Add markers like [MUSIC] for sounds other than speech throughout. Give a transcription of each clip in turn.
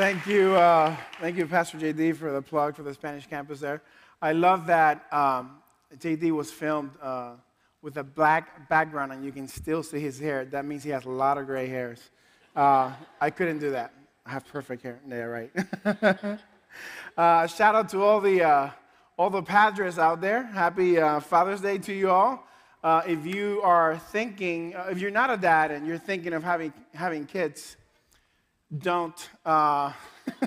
Thank you, uh, thank you, Pastor JD, for the plug for the Spanish campus there. I love that um, JD was filmed uh, with a black background and you can still see his hair. That means he has a lot of gray hairs. Uh, I couldn't do that. I have perfect hair. Yeah, right. [LAUGHS] Uh, shout out to all the uh, all the padres out there. Happy uh, Father's Day to you all. if you are thinking, if you're not a dad and you're thinking of having having kids, don't. Uh, [LAUGHS]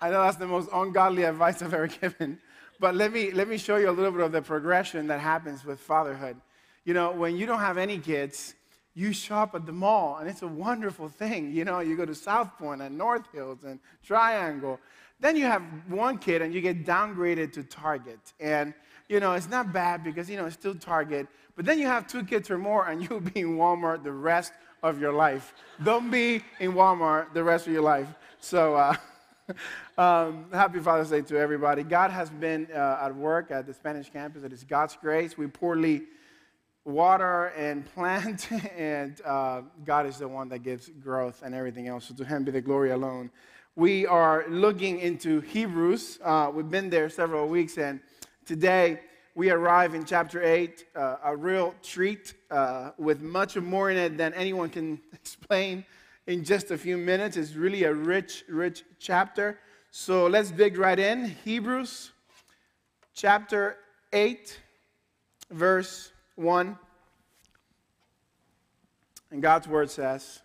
I know that's the most ungodly advice I've ever given, but let me, let me show you a little bit of the progression that happens with fatherhood. You know, when you don't have any kids, you shop at the mall, and it's a wonderful thing. You know, you go to South Point and North Hills and Triangle. Then you have one kid, and you get downgraded to Target. And, you know, it's not bad because, you know, it's still Target. But then you have two kids or more, and [LAUGHS] you'll be in Walmart the rest of your life. Don't be in Walmart the rest of your life. So, uh, [LAUGHS] um, happy Father's Day to everybody. God has been uh, at work at the Spanish campus. It is God's grace. We poorly water and [LAUGHS] plant, and uh, God is the one that gives growth and everything else. So, to Him be the glory alone. We are looking into Hebrews. Uh, we've been there several weeks, and today, we arrive in chapter 8, uh, a real treat uh, with much more in it than anyone can [LAUGHS] explain in just a few minutes. It's really a rich, rich chapter. So let's dig right in. Hebrews chapter 8, verse 1. And God's word says,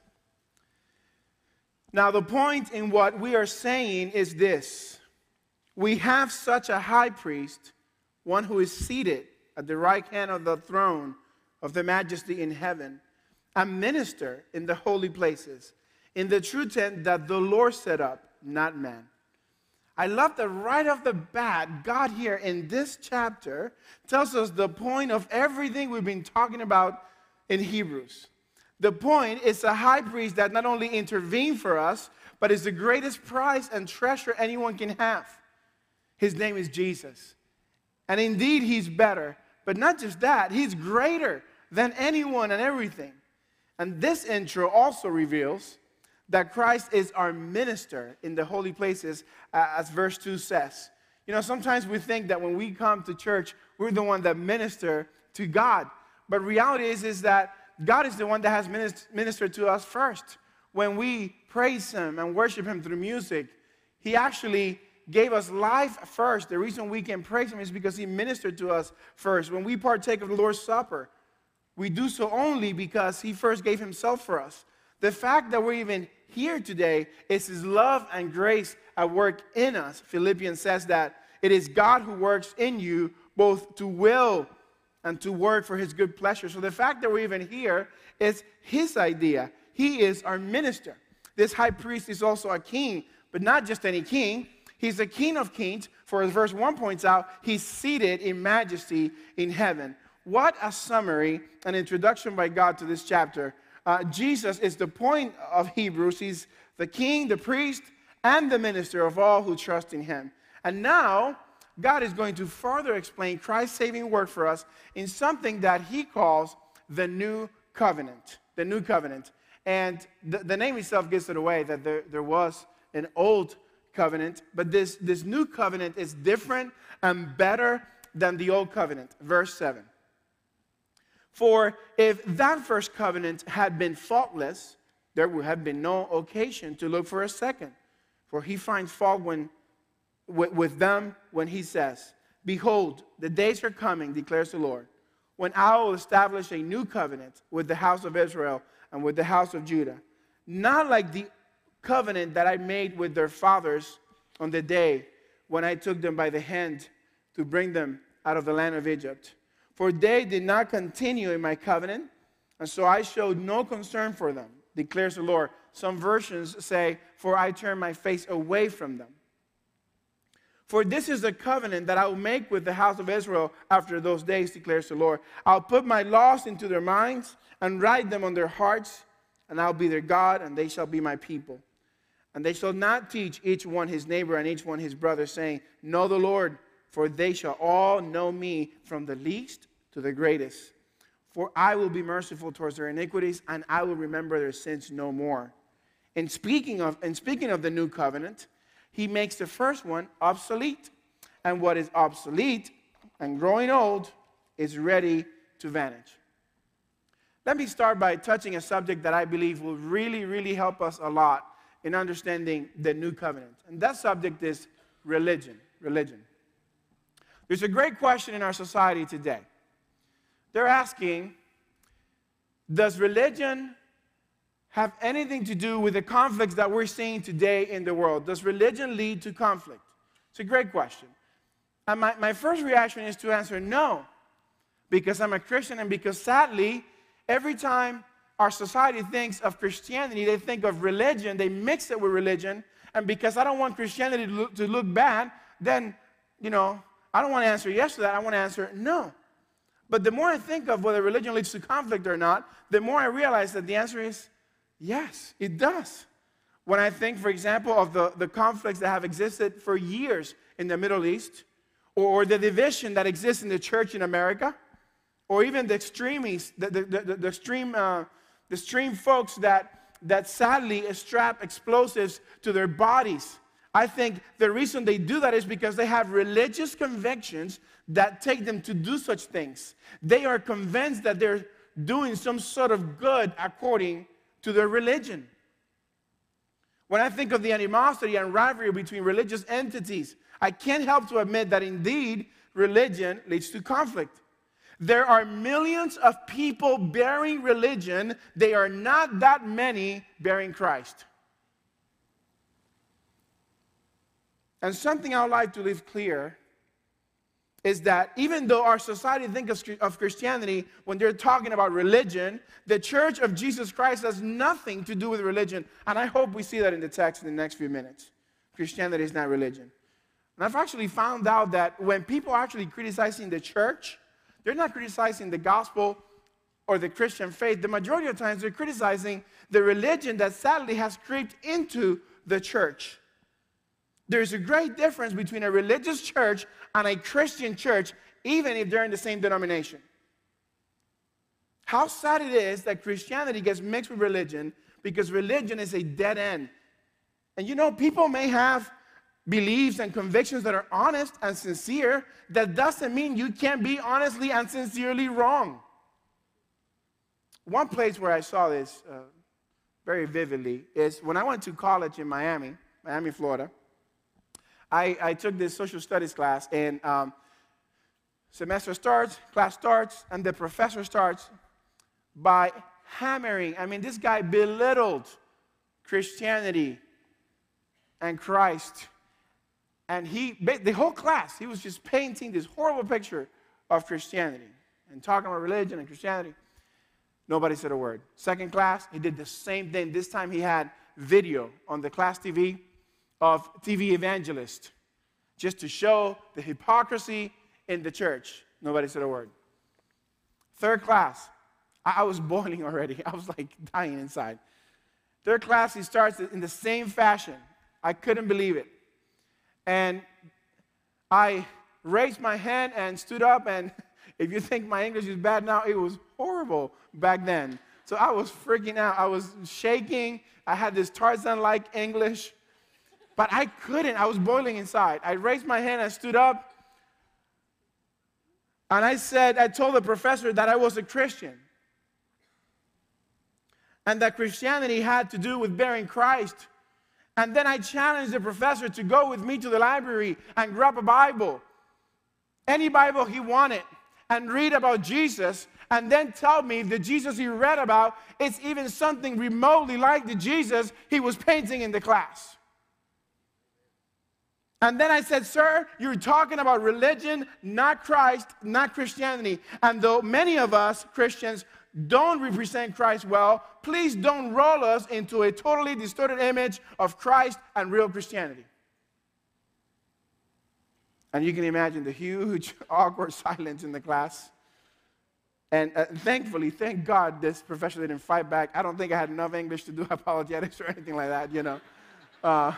Now the point in what we are saying is this we have such a high priest one who is seated at the right hand of the throne of the majesty in heaven, a minister in the holy places, in the true tent that the Lord set up, not man. I love that right off the bat, God here in this chapter tells us the point of everything we've been talking about in Hebrews. The point is a high priest that not only intervened for us, but is the greatest prize and treasure anyone can have. His name is Jesus. And indeed, he's better. But not just that, he's greater than anyone and everything. And this intro also reveals that Christ is our minister in the holy places, uh, as verse 2 says. You know, sometimes we think that when we come to church, we're the one that minister to God. But reality is, is that God is the one that has ministered to us first. When we praise Him and worship Him through music, He actually gave us life first. The reason we can praise Him is because He ministered to us first. When we partake of the Lord's Supper, we do so only because He first gave Himself for us. The fact that we're even here today is His love and grace at work in us. Philippians says that it is God who works in you both to will and to work for His good pleasure. So the fact that we're even here is His idea. He is our minister. This high priest is also a king, but not just any king. He's the King of kings, for as verse 1 points out, he's seated in majesty in heaven. What a summary, an introduction by God to this chapter. Uh, Jesus is the point of Hebrews. He's the king, the priest, and the minister of all who trust in him. And now, God is going to further explain Christ's saving work for us in something that he calls the new covenant. The new covenant. And the, the name itself gives it away that there, there was an old covenant, but this, this new covenant is different and better than the old covenant. Verse 7. For if that first covenant had been faultless, there would have been no occasion to look for a second. For he finds fault when, with, with them when he says, Behold, the days are coming, declares the Lord, when I will establish a new covenant with the house of Israel and with the house of Judah, not like the covenant that I made with their fathers on the day when I took them by the hand to bring them out of the land of Egypt. For they did not continue in my covenant, and so I showed no concern for them, declares the Lord. Some versions say, For I turned my face away from them. For this is the covenant that I will make with the house of Israel after those days, declares the Lord. I'll put my laws into their minds and write them on their hearts, and I'll be their God, and they shall be my people. And they shall not teach each one his neighbor and each one his brother, saying, Know the Lord, for they shall all know me from the least to the greatest. For I will be merciful towards their iniquities, and I will remember their sins no more. In speaking of, in speaking of the new covenant, he makes the first one obsolete. And what is obsolete and growing old is ready to vanish. Let me start by touching a subject that I believe will really, really help us a lot in understanding the new covenant. And that subject is religion. Religion. There's a great question in our society today. They're asking Does religion have anything to do with the conflicts that we're seeing today in the world? Does religion lead to conflict? It's a great question. And my, my first reaction is to answer no, because I'm a Christian and because sadly, every time our society thinks of Christianity, they think of religion, they mix it with religion, and because I don't want Christianity to look, to look bad, then, you know, I don't want to answer yes to that, I want to answer no. But the more I think of whether religion leads to conflict or not, the more I realize that the answer is yes, it does. When I think, for example, of the, the conflicts that have existed for years in the Middle East, or, or the division that exists in the church in America, or even the extremists, the, the, the, the extreme, uh, the extreme folks that, that sadly strap explosives to their bodies. I think the reason they do that is because they have religious convictions that take them to do such things. They are convinced that they're doing some sort of good according to their religion. When I think of the animosity and rivalry between religious entities, I can't help to admit that indeed religion leads to conflict. There are millions of people bearing religion, they are not that many bearing Christ. And something I would like to leave clear is that even though our society thinks of Christianity when they're talking about religion, the church of Jesus Christ has nothing to do with religion. And I hope we see that in the text in the next few minutes. Christianity is not religion. And I've actually found out that when people are actually criticizing the church, they're not criticizing the gospel or the Christian faith. The majority of times they're criticizing the religion that sadly has creeped into the church. There's a great difference between a religious church and a Christian church, even if they're in the same denomination. How sad it is that Christianity gets mixed with religion because religion is a dead end. And you know, people may have beliefs and convictions that are honest and sincere, that doesn't mean you can't be honestly and sincerely wrong. One place where I saw this uh, very vividly is when I went to college in Miami, Miami, Florida. I, I took this social studies class, and um, semester starts, class starts, and the professor starts by hammering. I mean, this guy belittled Christianity and Christ and he, the whole class, he was just painting this horrible picture of Christianity and talking about religion and Christianity. Nobody said a word. Second class, he did the same thing. This time he had video on the class TV of TV evangelist just to show the hypocrisy in the church. Nobody said a word. Third class, I was [LAUGHS] boiling already. I was like dying inside. Third class, he starts in the same fashion. I couldn't believe it. And I raised my hand and stood up. And [LAUGHS] if you think my English is bad now, it was horrible back then. So I was freaking out. I was shaking. I had this Tarzan like English, but I couldn't. I was boiling inside. I raised my hand and stood up. And I said, I told the professor that I was a Christian. And that Christianity had to do with bearing Christ and then I challenged the professor to go with me to the library and grab a Bible, any Bible he wanted, and read about Jesus, and then tell me if the Jesus he read about is even something remotely like the Jesus he was painting in the class. And then I said, Sir, you're talking about religion, not Christ, not Christianity. And though many of us Christians don't represent Christ well, please don't roll us into a totally distorted image of Christ and real Christianity. And you can imagine the huge, [LAUGHS] awkward silence in the class. And uh, thankfully, thank God, this professor didn't fight back. I don't think I had enough English to do [LAUGHS] apologetics or anything like that, you know. Uh,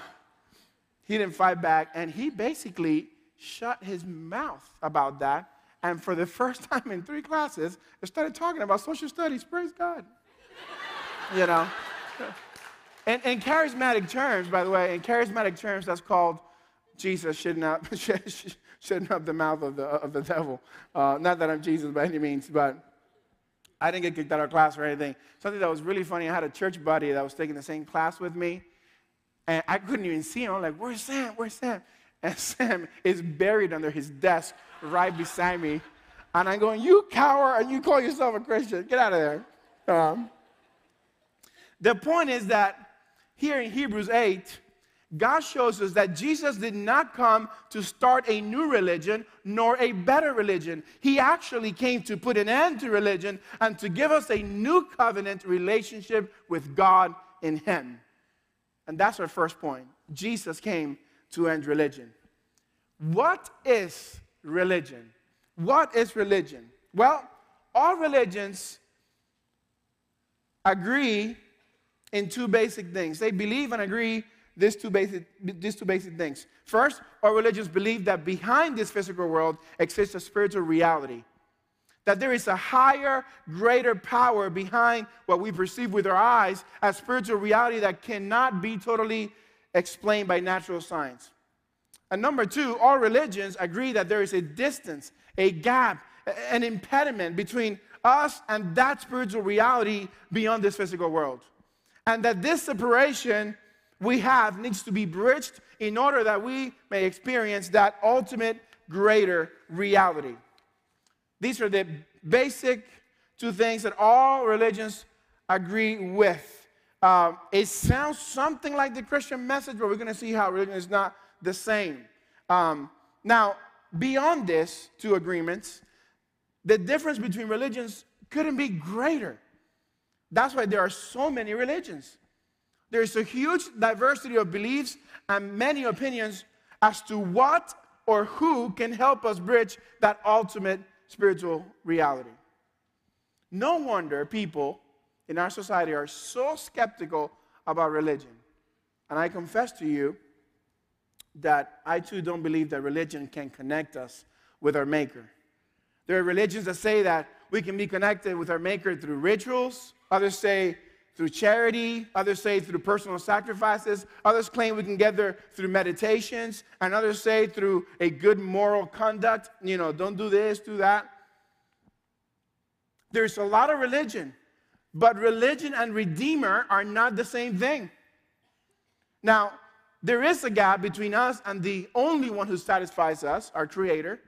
he didn't fight back, and he basically shut his mouth about that and for the first time in three classes, they started talking about social studies. Praise God. you know? And in charismatic terms, by the way, in charismatic terms, that's called Jesus shouldn't up, [LAUGHS] up the mouth of the, of the devil. Uh, not that I'm Jesus by any means, but I didn't get kicked out of class or anything. Something that was really funny, I had a church buddy that was taking the same class with me, and I couldn't even see him. I'm like, where's Sam? Where's Sam? And [LAUGHS] Sam is buried under his desk right beside me. And I'm going, You coward, and you call yourself a Christian. Get out of there. Um, the point is that here in Hebrews 8, God shows us that Jesus did not come to start a new religion nor a better religion. He actually came to put an end to religion and to give us a new covenant relationship with God in Him. And that's our first point. Jesus came to end religion. What is religion? What is religion? Well, all religions agree in two basic things. They believe and agree these two basic, these two basic things. First, all religions believe that behind this physical world exists a spiritual reality. That there is a higher, greater power behind what we perceive with our eyes as spiritual reality that cannot be totally explained by natural science. And number two, all religions agree that there is a distance, a gap, an impediment between us and that spiritual reality beyond this physical world. And that this separation we have needs to be bridged in order that we may experience that ultimate greater reality. These are the basic two things that all religions agree with. Um, it sounds something like the Christian message, but we're going to see how religion is not the same. Um, now, beyond this two agreements, the difference between religions couldn't be greater. That's why there are so many religions. There's a huge diversity of beliefs and many opinions as to what or who can help us bridge that ultimate spiritual reality. No wonder people in our society are so skeptical about religion. And I confess to you that I too don't believe that religion can connect us with our Maker. There are religions that say that we can be connected with our Maker through rituals, others say through charity, others say through personal sacrifices, others claim we can get there through meditations, and others say through a good moral conduct. You know, don't do this, do that. There's a lot of religion, but religion and Redeemer are not the same thing. Now, there is a gap between us and the only one who satisfies us, our Creator.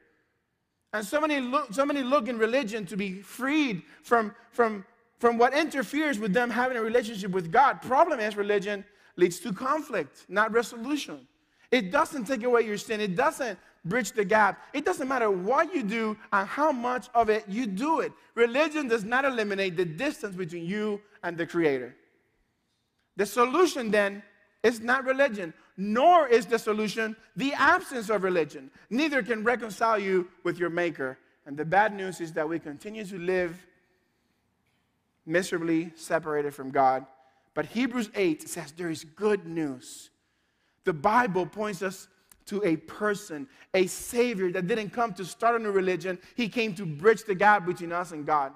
And so many look, so many look in religion to be freed from, from, from what interferes with them having a relationship with God. Problem is, religion leads to conflict, not resolution. It doesn't take away your sin, it doesn't bridge the gap. It doesn't matter what you do and how much of it you do it. Religion does not eliminate the distance between you and the Creator. The solution then is not religion, nor is the solution the absence of religion. Neither can reconcile you with your Maker. And the bad news is that we continue to live miserably separated from God. But Hebrews 8 says there is good news. The Bible points us to a person, a Savior that didn't come to start a new religion, He came to bridge the gap between us and God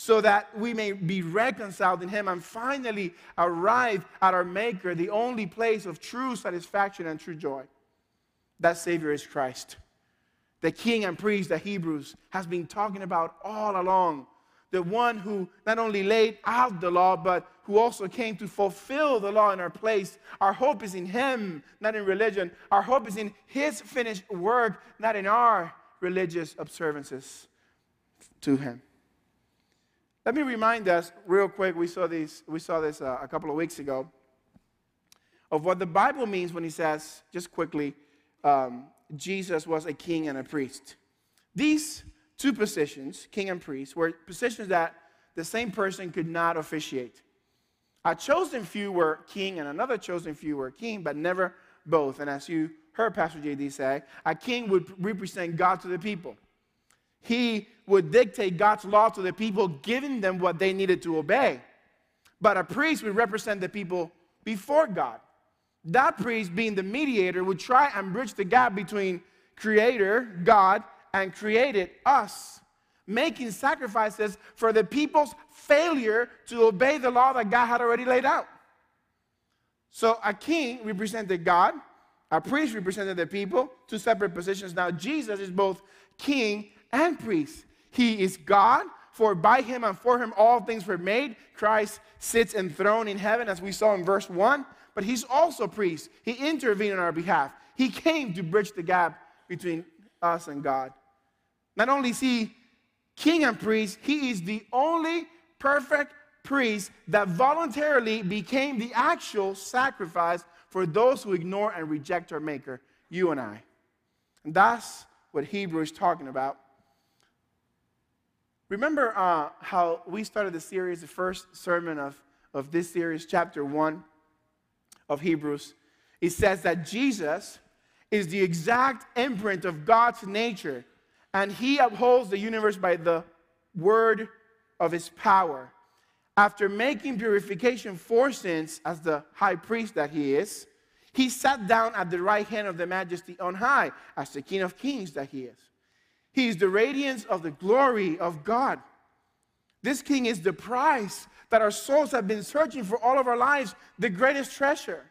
so that we may be reconciled in Him and finally arrive at our Maker, the only place of true satisfaction and true joy. That Savior is Christ, the King and priest that Hebrews has been talking about all along. The one who not only laid out the law, but who also came to fulfill the law in our place. Our hope is in Him, not in religion. Our hope is in His finished work, not in our religious observances to Him. Let me remind us real quick. We saw this, we saw this uh, a couple of weeks ago of what the Bible means when he says, just quickly, um, Jesus was a king and a priest. These two positions, king and priest, were positions that the same person could not officiate. A chosen few were king and another chosen few were king, but never both. And as you heard Pastor JD say, a king would represent God to the people. He would dictate God's law to the people, giving them what they needed to obey. But a priest would represent the people before God. That priest, being the mediator, would try and bridge the gap between Creator, God, and created us, making sacrifices for the people's failure to obey the law that God had already laid out. So a king represented God, a priest represented the people, two separate positions. Now Jesus is both king and priest. He is God, for by him and for him all things were made. Christ sits enthroned in heaven, as we saw in verse 1. But he's also priest. He intervened on our behalf. He came to bridge the gap between us and God. Not only is he king and priest, he is the only perfect priest that voluntarily became the actual sacrifice for those who ignore and reject our Maker, you and I. And that's what Hebrew is talking about. Remember uh, how we started the series, the first sermon of, of this series, chapter 1 of Hebrews? It says that Jesus is the exact imprint of God's nature, and he upholds the universe by the word of his power. After making purification for sins as the high priest that he is, he sat down at the right hand of the majesty on high as the king of kings that he is. He is the radiance of the glory of God. This king is the prize that our souls have been searching for all of our lives, the greatest treasure.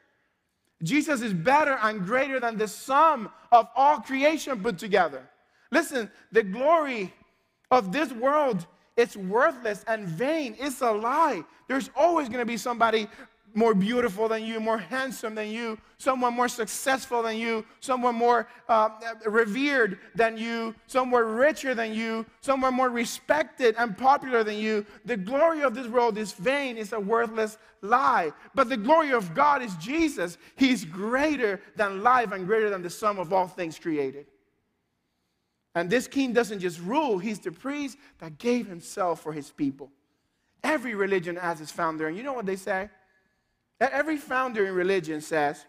Jesus is better and greater than the sum of all creation put together. Listen, the glory of this world is worthless and vain. It's a lie. There's always going to be somebody more beautiful than you, more handsome than you, someone more successful than you, someone more uh, revered than you, someone richer than you, someone more respected and popular than you. The glory of this world is vain, it's a worthless lie. But the glory of God is Jesus. He's greater than life and greater than the sum of all things created. And this king doesn't just rule, he's the priest that gave himself for his people. Every religion has its founder, and you know what they say? Every founder in religion says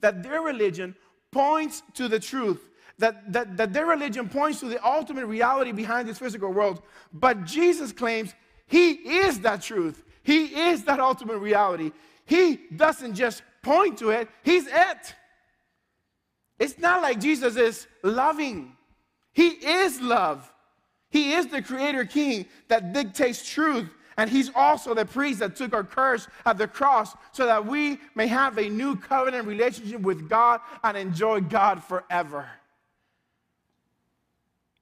that their religion points to the truth, that, that, that their religion points to the ultimate reality behind this physical world. But Jesus claims he is that truth, he is that ultimate reality. He doesn't just point to it, he's it. It's not like Jesus is loving, he is love. He is the creator king that dictates truth and he's also the priest that took our curse at the cross so that we may have a new covenant relationship with God and enjoy God forever.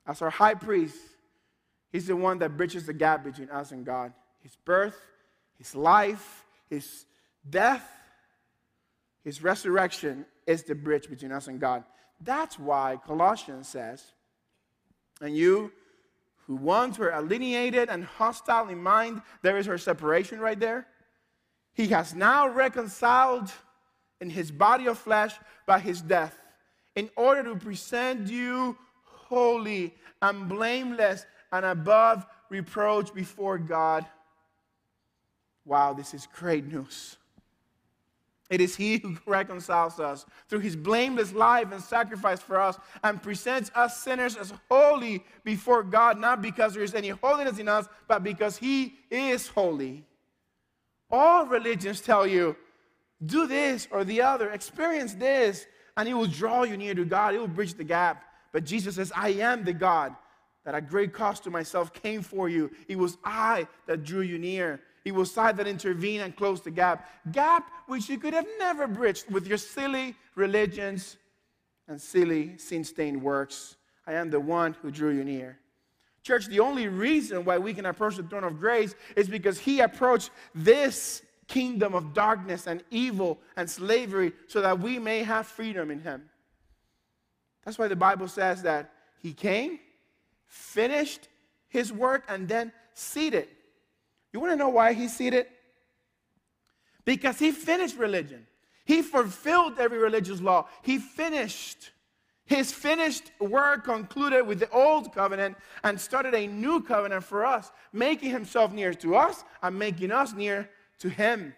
As our high priest, he's the one that bridges the gap between us and God. His birth, his life, his death, his resurrection is the bridge between us and God. That's why Colossians says, and you who once were alienated and hostile in mind, there is her separation right there. He has now reconciled in his body of flesh by his death in order to present you holy and blameless and above reproach before God. Wow, this is great news. It is He who [LAUGHS] reconciles us through His blameless life and sacrifice for us and presents us sinners as holy before God, not because there is any holiness in us, but because He is holy. All religions tell you, do this or the other, experience this, and it will draw you near to God, it will bridge the gap. But Jesus says, I am the God that at great cost to myself came for you. It was I that drew you near. He was side that intervened and closed the gap. Gap which you could have never bridged with your silly religions and silly sin stained works. I am the one who drew you near. Church, the only reason why we can approach the throne of grace is because He approached this kingdom of darkness and evil and slavery so that we may have freedom in Him. That's why the Bible says that He came, finished His work, and then seated you want to know why he's seated? Because he finished religion. He fulfilled every religious law. He finished. His finished work concluded with the old covenant and started a new covenant for us, making himself near to us and making us near to him.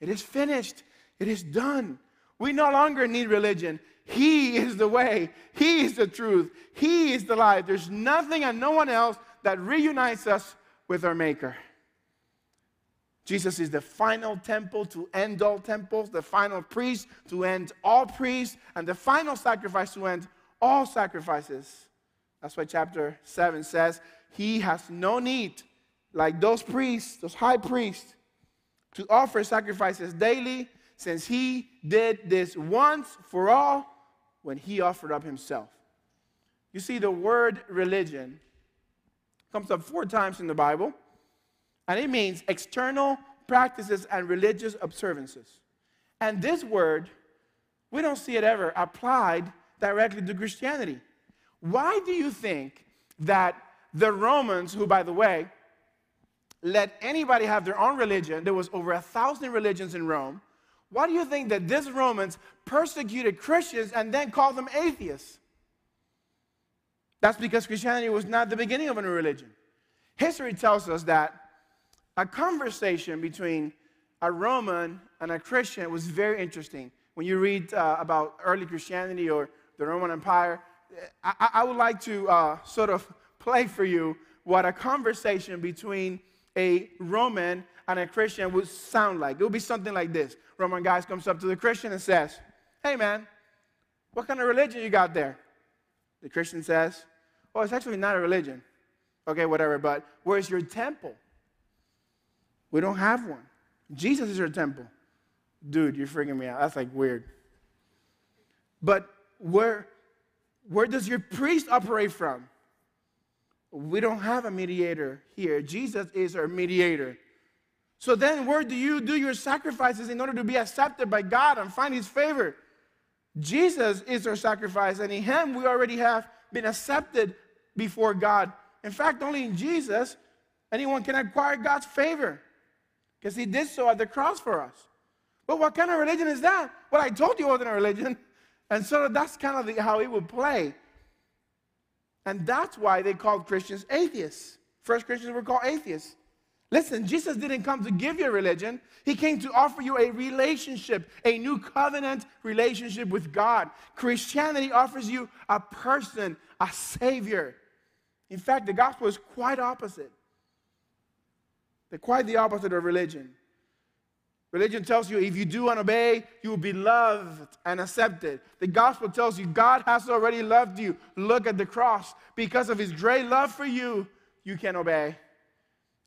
It is finished. It is done. We no longer need religion. He is the way. He is the truth. He is the life. There's nothing and no one else that reunites us with our Maker. Jesus is the final temple to end all temples, the final priest to end all priests, and the final sacrifice to end all sacrifices. That's why chapter 7 says, He has no need, like those priests, those high priests, to offer sacrifices daily, since he did this once for all when he offered up himself. You see, the word religion comes up four times in the Bible, and it means external practices and religious observances. And this word, we don't see it ever applied directly to Christianity. Why do you think that the Romans, who, by the way, let anybody have their own religion, there was over a thousand religions in Rome, why do you think that these Romans persecuted Christians and then called them atheists? That's because Christianity was not the beginning of a new religion. History tells us that a conversation between a Roman and a Christian was very interesting. When you read uh, about early Christianity or the Roman Empire, I, I would like to uh, sort of [LAUGHS] play for you what a conversation between a Roman and a Christian would sound like. It would be something like this. Roman guy comes up to the Christian and says, Hey man, what kind of religion you got there? The Christian says, Well, it's actually not a religion. Okay, whatever, but where's your temple? We don't have one. Jesus is your temple. Dude, you're freaking me out. That's like weird. But where, where does your priest operate from? We don't have a mediator here. Jesus is our mediator. So then, where do you do your sacrifices in order to be accepted by God and find His favor? Jesus is our sacrifice, and in Him we already have been accepted before God. In fact, only in Jesus anyone can acquire God's favor because He did so at the cross for us. But what kind of religion is that? Well, I told you it wasn't a religion. [LAUGHS] And so that's kind of the, how it would play. And that's why they called Christians atheists. First Christians were called atheists. Listen, Jesus didn't come to give you a religion. He came to offer you a relationship, a new covenant relationship with God. Christianity offers you a person, a savior. In fact, the gospel is quite opposite. They're quite the opposite of religion. Religion tells you if you do and obey, you will be loved and accepted. The gospel tells you God has already loved you. Look at the cross. Because of his great love for you, you can obey.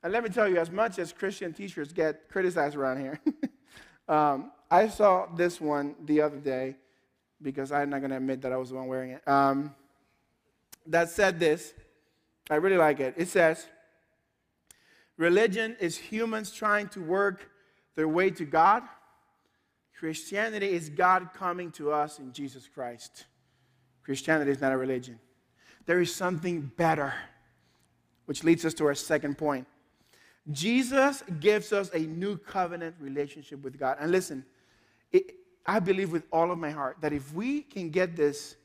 And let me tell you, as much as Christian teachers get criticized around here, [LAUGHS] um, I saw this one the other day because I'm not going to admit that I was the one wearing it. Um, that said this. I really like it. It says, Religion is humans trying to work their way to God. Christianity is God coming to us in Jesus Christ. Christianity is not a religion. There is something better, which leads us to our second point. Jesus gives us a new covenant relationship with God. And listen, it, I believe with all of my heart that if we can get this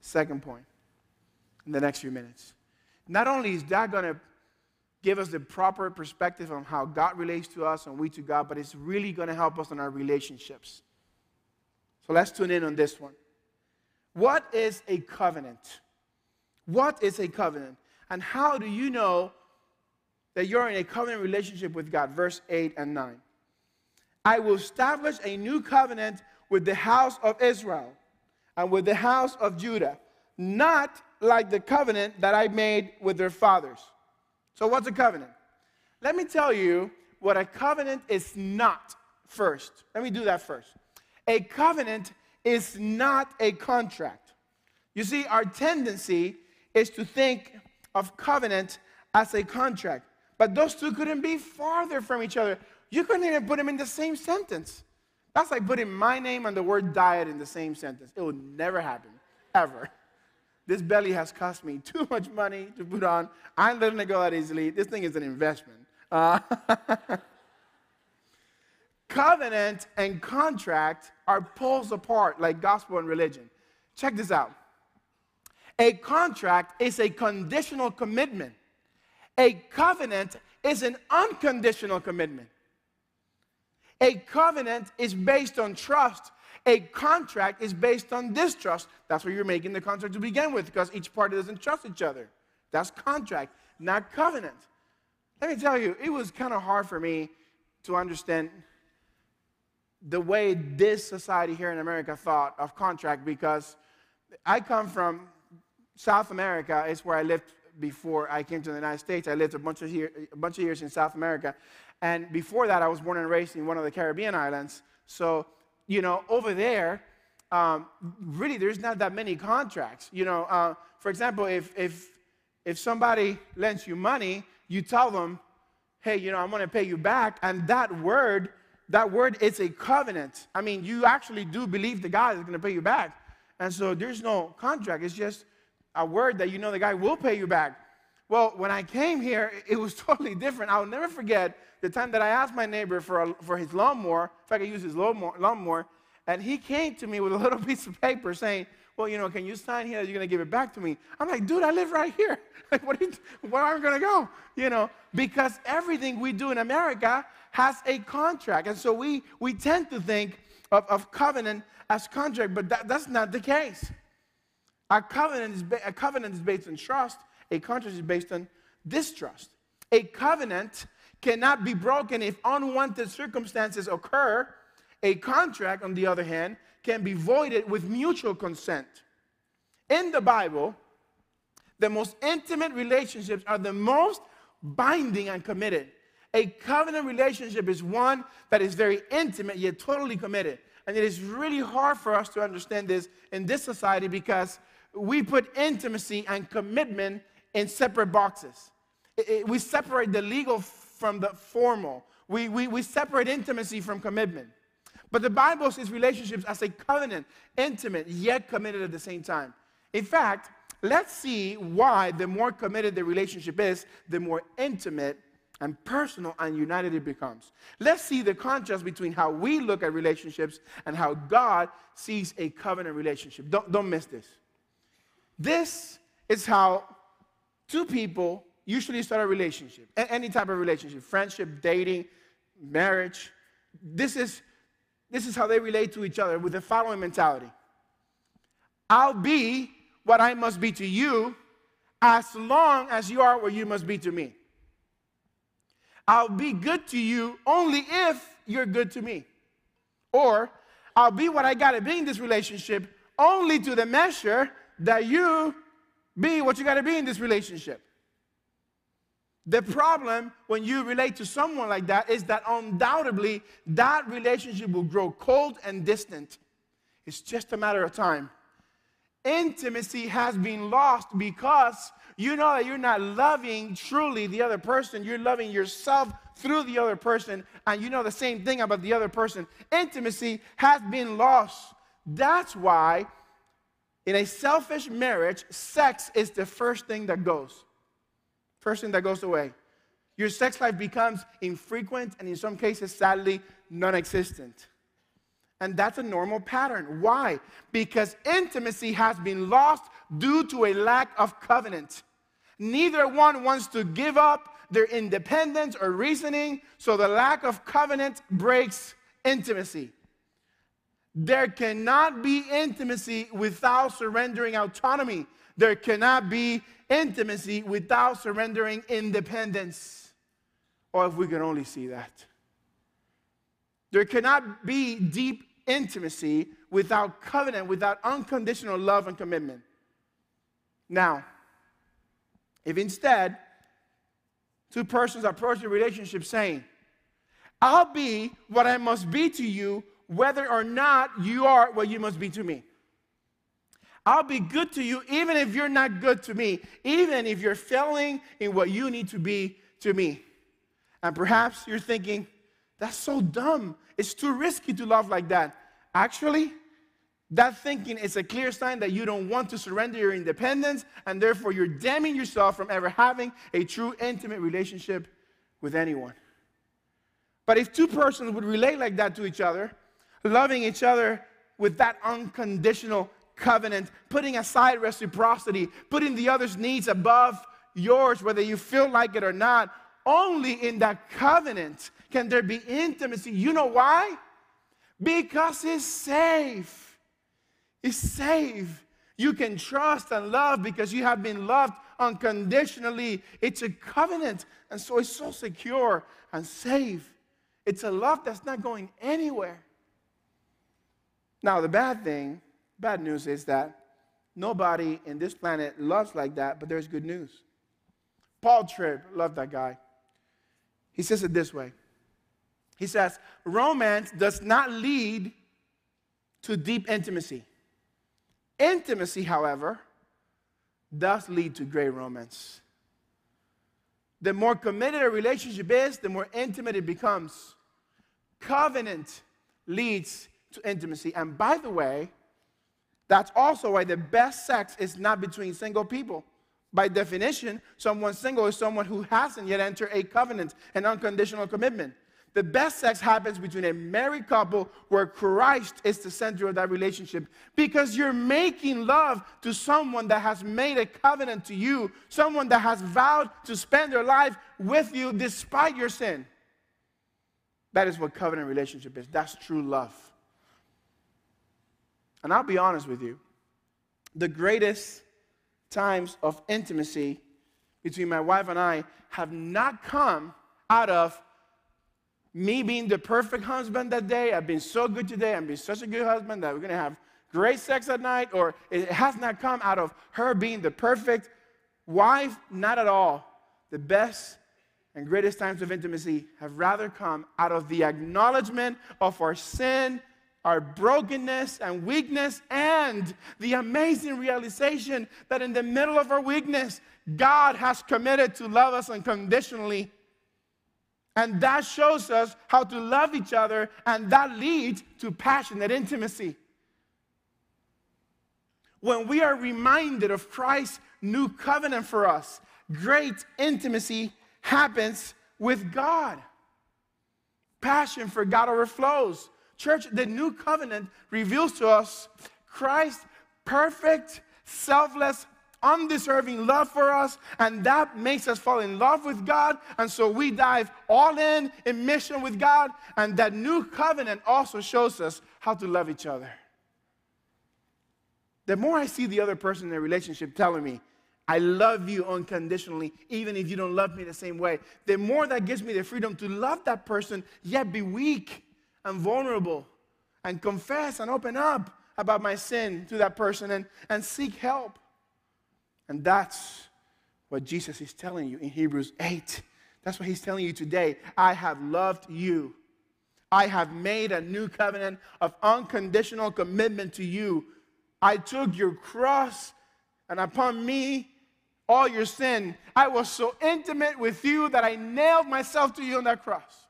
second point in the next few minutes, not only is that going to give us the proper perspective on how God relates to us and we to God, but it's really going to help us in our relationships. So let's tune in on this one. What is a covenant? What is a covenant? And how do you know that you're in a covenant relationship with God? Verse 8 and 9. I will establish a new covenant with the house of Israel and with the house of Judah, not like the covenant that I made with their fathers so, what's a covenant? Let me tell you what a covenant is not first. Let me do that first. A covenant is not a contract. You see, our tendency is to think of covenant as a contract, but those two couldn't be farther from each other. You couldn't even put them in the same sentence. That's like putting my name and the word diet in the same sentence. It would never happen, ever. This belly has cost me too [LAUGHS] much money to put on. I'm letting it go that easily. This thing is an investment. Uh, [LAUGHS] covenant and contract are poles apart like gospel and religion. Check this out. A contract is a conditional commitment. A covenant is an unconditional commitment. A covenant is based on trust a contract is based on distrust. That's why you're making the contract to begin with, because each party doesn't trust each other. That's contract, not covenant. Let me tell you, it was kind of hard for me to understand the way this society here in America thought of contract because I come from South America, it's where I lived before I came to the United States. I lived a bunch of, year, a bunch of years in South America. And before that, I was born and raised in one of the Caribbean islands. So, you know, over there, um, really, there's not that many contracts. You know, uh, for example, if, if, if somebody lends you money, you tell them, hey, you know, I'm going to pay you back. And that word, that word is a covenant. I mean, you actually do believe the guy is going to pay you back. And so there's no contract. It's just a word that you know the guy will pay you back. Well, when I came here, it was [LAUGHS] totally different. I'll never forget the time that I asked my neighbor for, a, for his lawnmower, if I could use his lawnmower, lawnmower, and he came to me with a little [LAUGHS] piece of paper saying, well, you know, can you sign here that you're going to give it back to me? I'm like, dude, I live right here. [LAUGHS] Like, what are you, where am I going to go? You know, because everything we do in America has a contract. And so we, we tend to think of, of covenant as contract, but that, that's not the case. A covenant, is a covenant is based on trust, a contract is based on distrust. A covenant cannot be broken if unwanted circumstances occur. A contract, on the other hand, can be voided with mutual consent. In the Bible, the most intimate relationships are the most binding and committed. A covenant relationship is one that is very intimate yet totally committed. And it is really hard for us to understand this in this society because we put intimacy and commitment in separate boxes. It, it, we separate the legal from the formal. We, we, we separate intimacy from commitment. But the Bible sees relationships as a covenant, intimate, yet committed at the same time. In fact, let's see why the more committed the relationship is, the more intimate and personal and united it becomes. Let's see the contrast between how we look at relationships and how God sees a covenant relationship. Don't, don't miss this. This is how two people usually start a relationship, any type of relationship, friendship, dating, marriage. This is this is how they relate to each other with the following mentality I'll be what I must be to you as long as you are what you must be to me. I'll be good to you only if you're good to me. Or I'll be what I got to be in this relationship only to the measure that you be what you got to be in this relationship. The problem when you relate to someone like that is that undoubtedly that relationship will grow cold and distant. It's just a matter of time. Intimacy has been lost because you know that you're not loving truly the other person. You're loving yourself through the other person, and you know the same thing about the other person. Intimacy has been lost. That's why in a selfish marriage, sex is the first thing that goes. Thing that goes away. Your sex life becomes infrequent and, in some cases, sadly, non existent. And that's a normal pattern. Why? Because intimacy has been lost due to a lack of covenant. Neither one wants to give up their independence or reasoning, so the lack of covenant breaks intimacy. There cannot be intimacy without surrendering autonomy. There cannot be intimacy without surrendering independence. Or if we can only see that. There cannot be deep intimacy without covenant, without unconditional love and commitment. Now, if instead two persons approach the relationship saying, I'll be what I must be to you, whether or not you are what you must be to me. I'll be good to you even if you're not good to me, even if you're failing in what you need to be to me. And perhaps you're thinking, that's so dumb. It's too risky to love like that. Actually, that thinking is a clear sign that you don't want to surrender your independence, and therefore you're damning yourself from ever having a true intimate relationship with anyone. But if two persons would relate like that to each other, loving each other with that unconditional covenant, putting aside reciprocity, putting the other's needs above yours, whether you feel like it or not. Only in that covenant can there be intimacy. You know why? Because it's safe. It's safe. You can trust and love because you have been loved unconditionally. It's a covenant, and so it's so secure and safe. It's a love that's not going anywhere. Now, the bad thing Bad news is that nobody in this planet loves like that, but there's good news. Paul Tripp loved that guy. He says it this way He says, romance does not lead to deep intimacy. Intimacy, however, does lead to great romance. The more committed a relationship is, the more intimate it becomes. Covenant leads to intimacy. And by the way, that's also why the best sex is not between single people. By definition, someone single is someone who hasn't yet entered a covenant, an unconditional commitment. The best sex happens between a married couple where Christ is the center of that relationship because you're making love to someone that has made a covenant to you, someone that has vowed to spend their life with you despite your sin. That is what covenant relationship is. That's true love. And I'll be honest with you the greatest times of intimacy between my wife and I have not come out of me being the perfect husband that day. I've been so good today. I'm being such a good husband that we're going to have great sex at night. Or it has not come out of her being the perfect wife. Not at all. The best and greatest times of intimacy have rather come out of the acknowledgement of our sin, our brokenness and weakness, and the amazing realization that in the middle of our weakness, God has committed to love us unconditionally and that shows us how to love each other, and that leads to passionate intimacy. When we are reminded of Christ's new covenant for us, great intimacy happens with God. Passion for God overflows. Church, the new covenant reveals to us Christ's perfect, selfless, undeserving love for us, and that makes us fall in love with God. And so we dive all in in mission with God, and that new covenant also shows us how to love each other. The more I see the other person in a relationship telling me, I love you unconditionally, even if you don't love me the same way, the more that gives me the freedom to love that person, yet be weak and vulnerable and confess and open up about my sin to that person and, and seek help. And that's what Jesus is telling you in Hebrews 8. That's what he's telling you today. I have loved you. I have made a new covenant of unconditional commitment to you. I took your cross, and upon me, all your sin. I was so intimate with you that I nailed myself to you on that cross.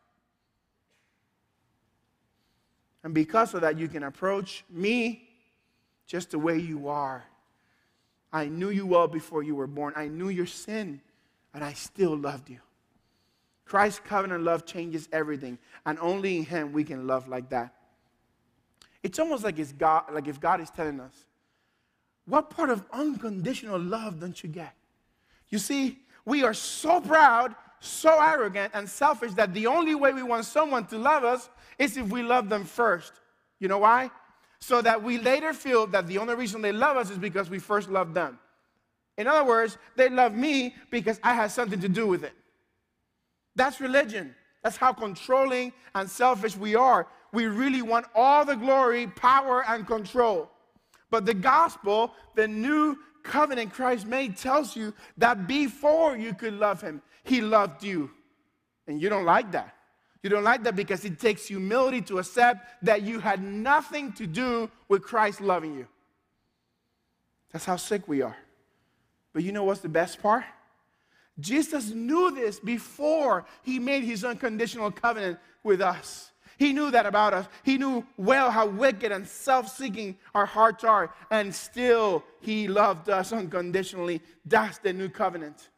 And because of that, you can approach me just the way you are. I knew you well before you were born. I knew your sin, and I still loved you. Christ's covenant love changes everything, and only in Him we can love like that. It's almost like, it's God, like if God is telling us, What part of unconditional love don't you get? You see, we are so proud, so arrogant, and selfish that the only way we want someone to love us is if we love them first. You know why? so that we later feel that the only reason they love us is because we first loved them. In other words, they love me because I had something to do with it. That's religion. That's how controlling and selfish we are. We really want all the glory, power, and control. But the gospel, the new covenant Christ made, tells you that before you could love him, he loved you. And you don't like that. You don't like that because it takes humility to accept that you had nothing to do with Christ loving you. That's how sick we are. But you know what's the best part? Jesus knew this before he made his unconditional covenant with us. He knew that about us. He knew well how wicked and self seeking our hearts are, and still he loved us unconditionally. That's the new covenant.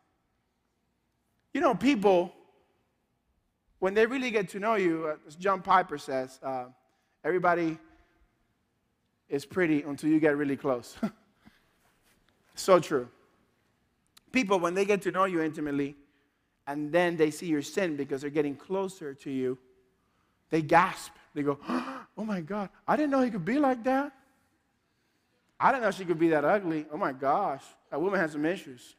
You know, people when they really get to know you, uh, as John Piper says, uh, everybody is pretty until you get really close. [LAUGHS] so true. People, when they get to know you intimately, and then they see your sin because they're getting closer to you, they gasp. They go, [GASPS] Oh my God, I didn't know he could be like that. I didn't know she could be that ugly. Oh my gosh, that woman has some issues.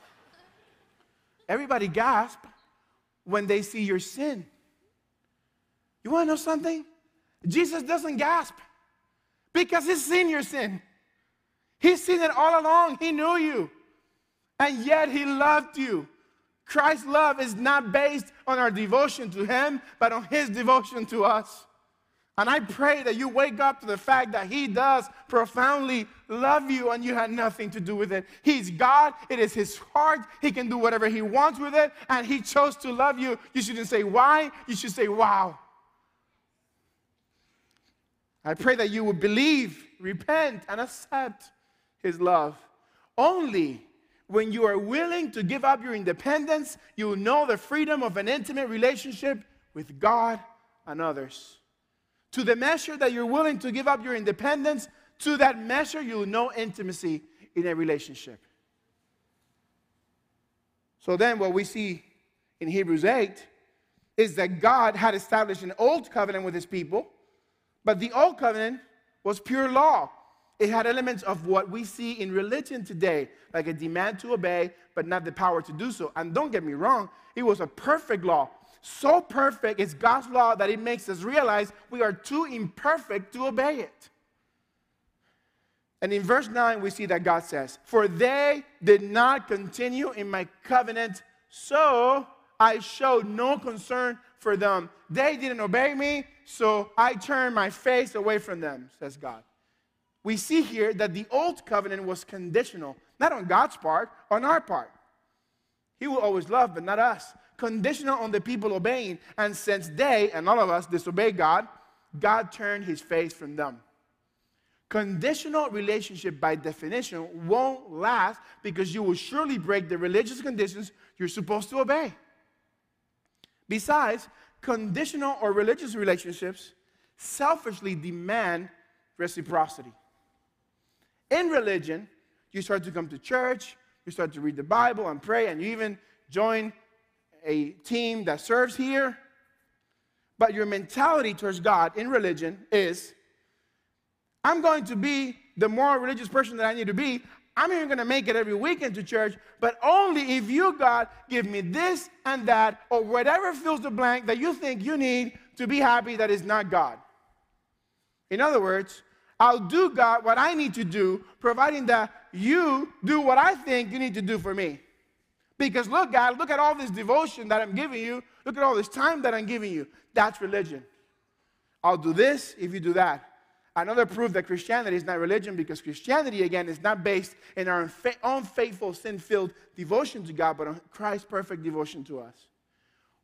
[LAUGHS] Everybody gasp when they see your sin. You want to know something? Jesus doesn't gasp because he's seen your sin. He's seen it all along. He knew you. And yet he loved you. Christ's love is not based on our devotion to Him, but on His devotion to us. And I pray that you wake up to the fact that He does profoundly love you and you had nothing to do with it. He's God, it is His heart. He can do whatever He wants with it, and He chose to love you. You shouldn't say why, you should say wow. I pray that you will believe, repent, and accept His love. Only when you are willing to give up your independence, you will know the freedom of an intimate relationship with God and others. To the measure that you're willing to give up your independence, to that measure, you know intimacy in a relationship. So then, what we see in Hebrews 8 is that God had established an old covenant with his people, but the old covenant was pure law. It had elements of what we see in religion today, like a demand to obey, but not the power to do so. And don't get me wrong, it was a perfect law. So perfect is God's law that it makes us realize we are too imperfect to obey it. And in verse 9, we see that God says, For they did not continue in my covenant, so I showed no concern for them. They didn't obey me, so I turned my face away from them, says God we see here that the old covenant was conditional, not on God's part, on our part. He will always love, but not us. Conditional on the people obeying. And since they, and all of us, disobey God, God turned his face from them. Conditional relationship, by definition, won't last because you will surely break the religious conditions you're supposed to obey. Besides, conditional or religious relationships selfishly demand reciprocity. In religion, you start to come to church, you start to read the Bible and pray, and you even join a team that serves here. But your mentality towards God in religion is I'm going to be the more religious person that I need to be. I'm even going to make it every weekend to church, but only if you, God, give me this and that, or whatever fills the blank that you think you need to be happy that is not God. In other words, I'll do, God, what I need to do, providing that you do what I think you need to do for me. Because look, God, look at all this devotion that I'm giving you. Look at all this time that I'm giving you. That's religion. I'll do this if you do that. Another proof that Christianity is not religion because Christianity, again, is not based in our unfaithful, sin filled devotion to God, but on Christ's perfect devotion to us.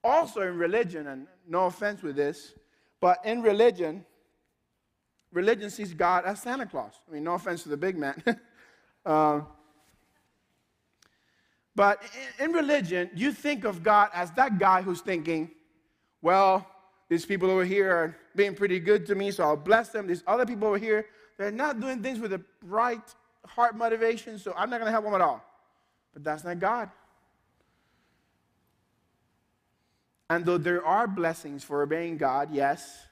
Also, in religion, and no offense with this, but in religion, religion sees God as Santa Claus. I mean, no offense to the big man. [LAUGHS] uh, but in, religion, you think of God as that guy who's thinking, well, these people over here are being pretty good to me, so I'll bless them. These other people over here, they're not doing things with the right heart motivation, so I'm not going to help them at all. But that's not God. And though there are blessings for obeying God, yes,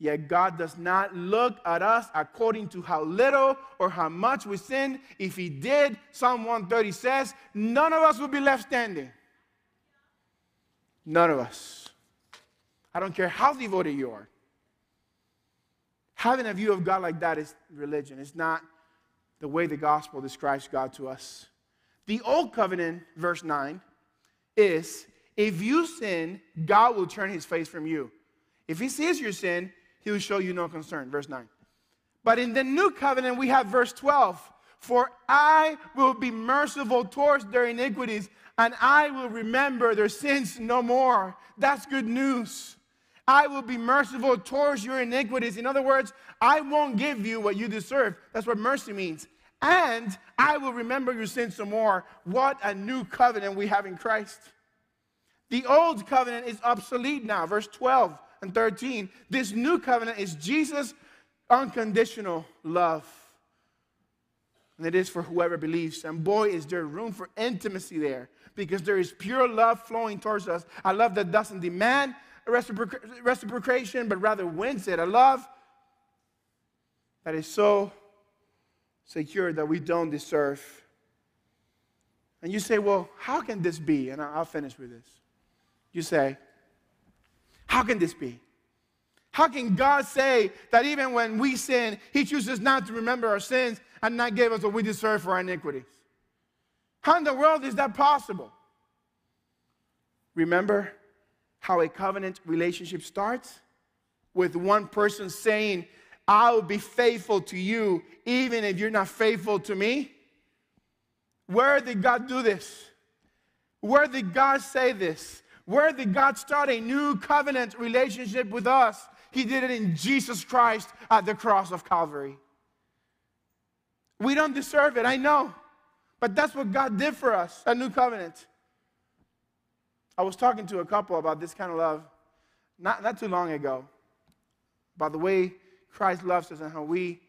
Yet God does not look at us according to how little or how much we sin. If He did, Psalm 130 says, none of us would be left standing. None of us. I don't care how devoted you are. Having a view of God like that is religion. It's not the way the gospel describes God to us. The old covenant, verse 9, is if you sin, God will turn his face from you. If he sees your sin, he will show you no concern. Verse 9. But in the new covenant, we have verse 12. For I will be merciful towards their iniquities, and I will remember their sins no more. That's good news. I will be merciful towards your iniquities. In other words, I won't give you what you deserve. That's what mercy means. And I will remember your sins no more. What a new covenant we have in Christ. The old covenant is obsolete now. Verse 12 and 13. This new covenant is Jesus' unconditional love. And it is for whoever believes. And boy, is there room for intimacy there because there is pure love flowing towards us. A love that doesn't demand reciprocation, but rather wins it. A love that is so secure that we don't deserve. And you say, well, how can this be? And I'll finish with this. You say, how can this be? How can God say that even when we sin, He chooses not to remember our sins and not give us what we deserve for our iniquities? How in the world is that possible? Remember how a covenant relationship starts? With one person saying, I'll be faithful to you even if you're not faithful to me. Where did God do this? Where did God say this? Where did God start a new covenant relationship with us? He did it in Jesus Christ at the cross of Calvary. We don't deserve it, I know. But that's what God did for us, a new covenant. I was talking to a couple about this kind of love not, not too long ago, about the way Christ loves us and how we,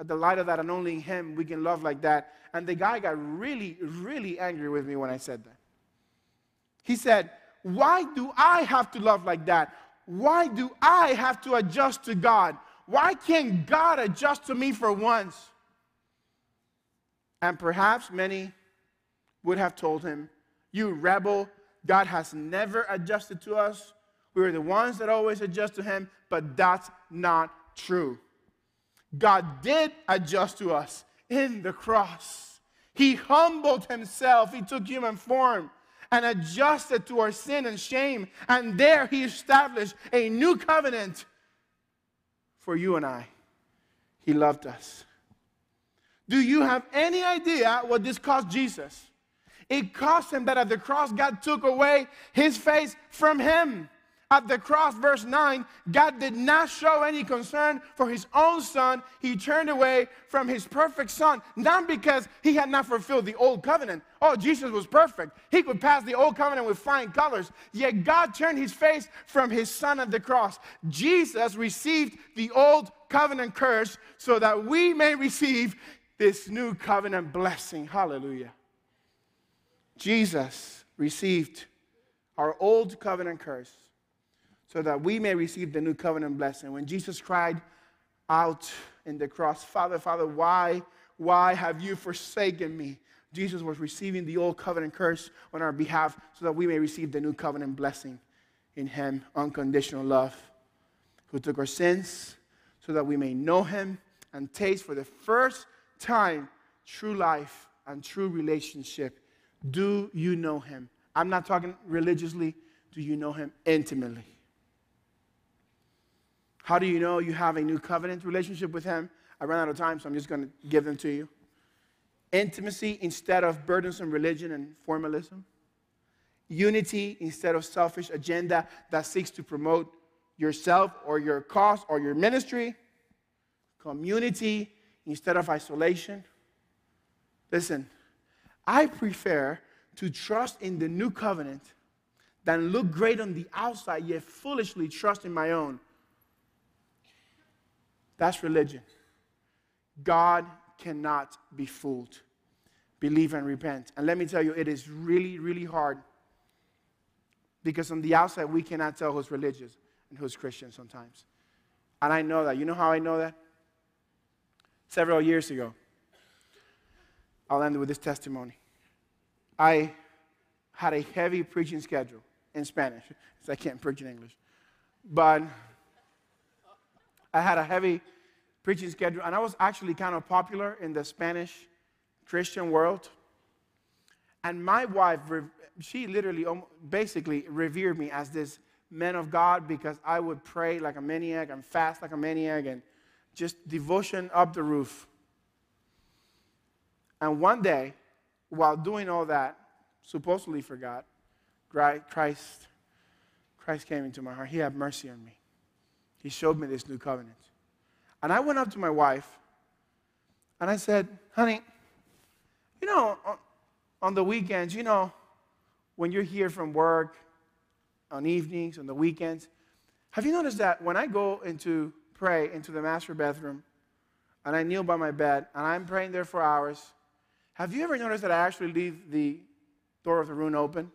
at the light of that and only Him, we can love like that. And the guy got really, really angry with me when I said that. He said, Why do I have to love like that? Why do I have to adjust to God? Why can't God adjust to me for once? And perhaps many would have told him, You rebel, God has never adjusted to us. We are the ones that always adjust to him, but that's not true. God did adjust to us in the cross. He humbled himself, he took human form and adjusted to our sin and shame. And there he established a new covenant for you and I. He loved us. Do you have any idea what this cost Jesus? It cost him that at the cross, God took away his face from him. At the cross, verse 9, God did not show any concern for his own son. He turned away from his perfect son, not because he had not fulfilled the old covenant. Oh, Jesus was perfect. He could pass the old covenant with flying colors. Yet God turned his face from his son at the cross. Jesus received the old covenant curse so that we may receive this new covenant blessing. Hallelujah. Jesus received our old covenant curse so that we may receive the new covenant blessing. When Jesus cried out in the cross, Father, Father, why, why have you forsaken me? Jesus was receiving the old covenant curse on our behalf so that we may receive the new covenant blessing in Him, unconditional love, who took our sins so that we may know Him and taste for the first time true life and true relationship. Do you know him? I'm not talking religiously. Do you know him intimately? How do you know you have a new covenant relationship with him? I ran out of time, so I'm just going to give them to you. Intimacy instead of burdensome religion and formalism. Unity instead of selfish agenda that seeks to promote yourself or your cause or your ministry. Community instead of isolation. Listen, I prefer to trust in the new covenant than look great on the outside, yet foolishly trust in my own. That's religion. God cannot be fooled. Believe and repent. And let me tell you, it is really, really hard because on the outside, we cannot tell who's religious and who's Christian sometimes. And I know that. You know how I know that? several years ago. I'll end with this testimony. I had a heavy preaching schedule in Spanish, because I can't preach in English. But I had a heavy preaching schedule, and I was actually kind of popular in the Spanish Christian world. And my wife, she literally basically revered me as this man of God because I would pray like a maniac and fast like a maniac and just devotion up the roof. And one day, while doing all that, supposedly for God, Christ, Christ came into my heart. He had mercy on me. He showed me this new covenant. And I went up to my wife and I said, honey, you know, on the weekends, you know, when you're here from work, on evenings, on the weekends, have you noticed that when I go into pray into the master bedroom and I kneel by my bed and I'm praying there for hours, have you ever noticed that I actually leave the door of the room open?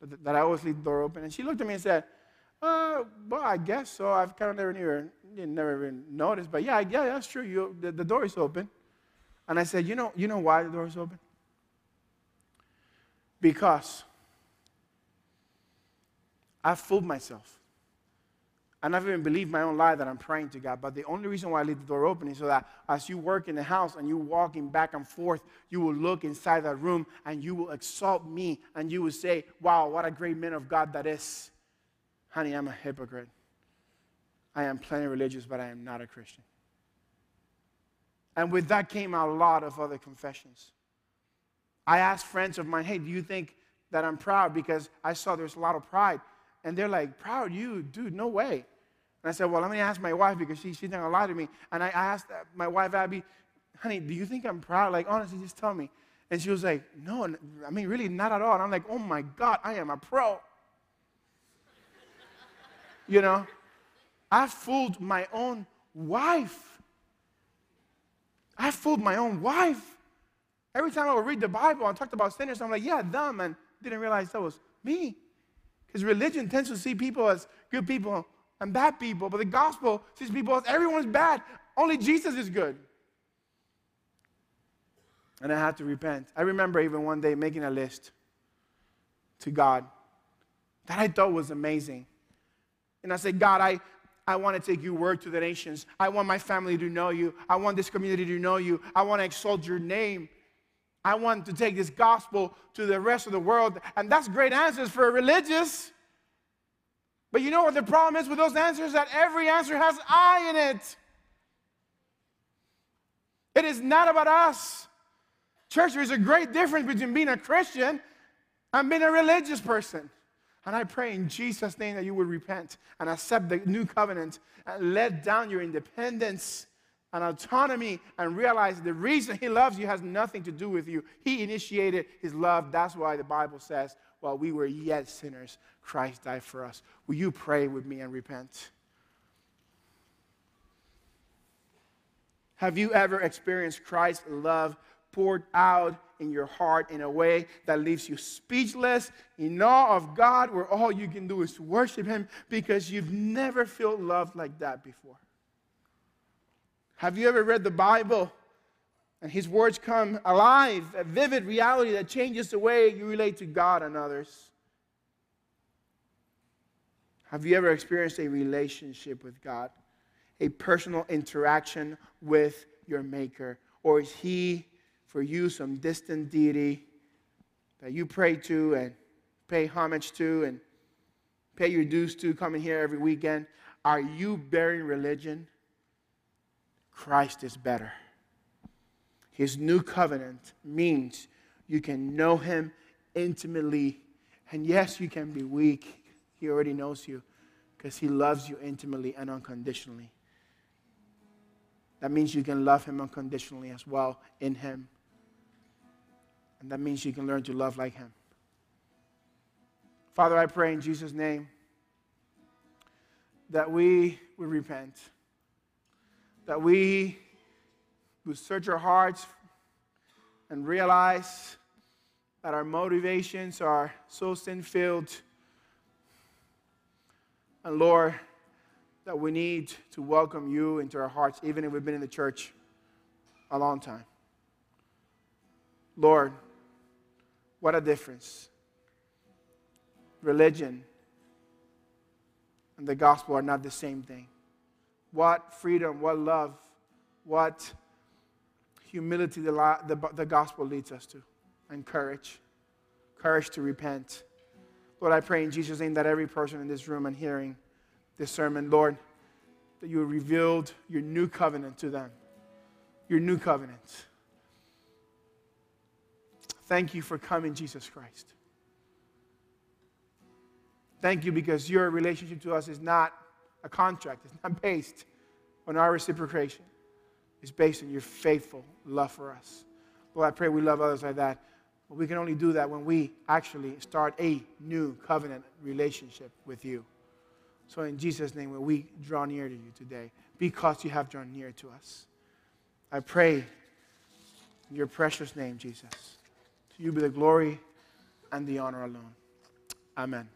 That I always leave the door open? And she looked at me and said, uh, well, I guess so. I've kind of never, never, never even noticed, but yeah, yeah, that's true. You, the, the door is open. And I said, you know, you know why the door is open? Because I fooled myself I never even believed my own lie that I'm praying to God. But the only reason why I leave the door open is so that as you work in the house and you're walking back and forth, you will look inside that room and you will exalt me and you will say, Wow, what a great man of God that is. Honey, I'm a hypocrite. I am plenty religious, but I am not a Christian. And with that came a lot of other confessions. I asked friends of mine, Hey, do you think that I'm proud? Because I saw there's a lot of pride. And they're like, proud you, dude, no way. And I said, well, let me ask my wife because she, she's not gonna lie to me. And I asked my wife, Abby, honey, do you think I'm proud? Like, honestly, just tell me. And she was like, no, I mean, really, not at all. And I'm like, oh my God, I am a pro. You know, I fooled my own wife. I fooled my own wife. Every time I would read the Bible and talked about sinners, I'm like, yeah, them, and didn't realize that was me. Because religion tends to see people as good people and bad people, but the gospel sees people as everyone's bad. Only Jesus is good. And I had to repent. I remember even one day making a list to God that I thought was amazing. And I said, God, I, I want to take your word to the nations. I want my family to know you. I want this community to know you. I want to exalt your name. I want to take this gospel to the rest of the world. And that's great answers for a religious. But you know what the problem is with those answers? That every answer has I in it. It is not about us. Church, there's a great difference between being a Christian and being a religious person. And I pray in Jesus' name that you would repent and accept the new covenant and let down your independence and autonomy and realize the reason he loves you has nothing to do with you. He initiated his love. That's why the Bible says, while we were yet sinners, Christ died for us. Will you pray with me and repent? Have you ever experienced Christ's love poured out in your heart in a way that leaves you speechless, in awe of God, where all you can do is worship Him because you've never felt loved like that before? Have you ever read the Bible and His words come alive, a vivid reality that changes the way you relate to God and others? Have you ever experienced a relationship with God, a personal interaction with your Maker? Or is He, for you, some distant deity that you pray to and pay homage to and pay your dues to, coming here every weekend? Are you bearing religion? Christ is better. His new covenant means you can know him intimately. And yes, you can be weak. He already knows you because he loves you intimately and unconditionally. That means you can love him unconditionally as well in him. And that means you can learn to love like him. Father, I pray in Jesus' name that we would repent that we would search our hearts and realize that our motivations are so sin filled. And Lord, that we need to welcome you into our hearts, even if we've been in the church a long time. Lord, what a difference. Religion and the gospel are not the same thing what freedom, what love, what humility the, the, the gospel leads us to, and courage. Courage to repent. Lord, I pray in Jesus' name that every person in this room and hearing this sermon, Lord, that you revealed your new covenant to them. Your new covenant. Thank you for coming, Jesus Christ. Thank you because your relationship to us is not a contract. It's not based on our reciprocation. It's based on your faithful love for us. Lord, I pray we love others like that. But we can only do that when we actually start a new covenant relationship with you. So, in Jesus' name, when we draw near to you today, because you have drawn near to us, I pray in your precious name, Jesus. To you be the glory and the honor alone. Amen.